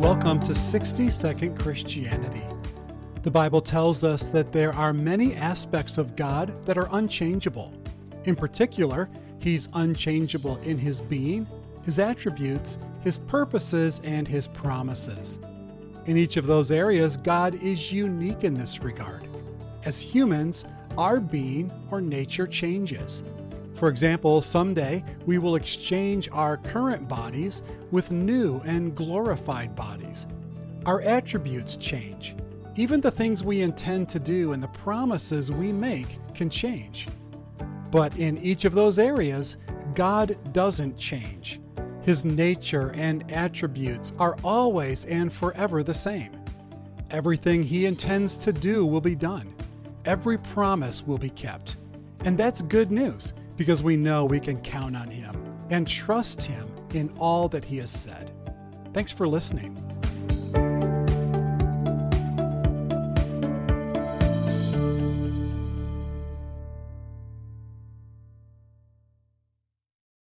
Welcome to 60 Second Christianity. The Bible tells us that there are many aspects of God that are unchangeable. In particular, He's unchangeable in His being, His attributes, His purposes, and His promises. In each of those areas, God is unique in this regard. As humans, our being or nature changes. For example, someday we will exchange our current bodies with new and glorified bodies. Our attributes change. Even the things we intend to do and the promises we make can change. But in each of those areas, God doesn't change. His nature and attributes are always and forever the same. Everything He intends to do will be done. Every promise will be kept. And that's good news because we know we can count on Him and trust Him in all that He has said. Thanks for listening.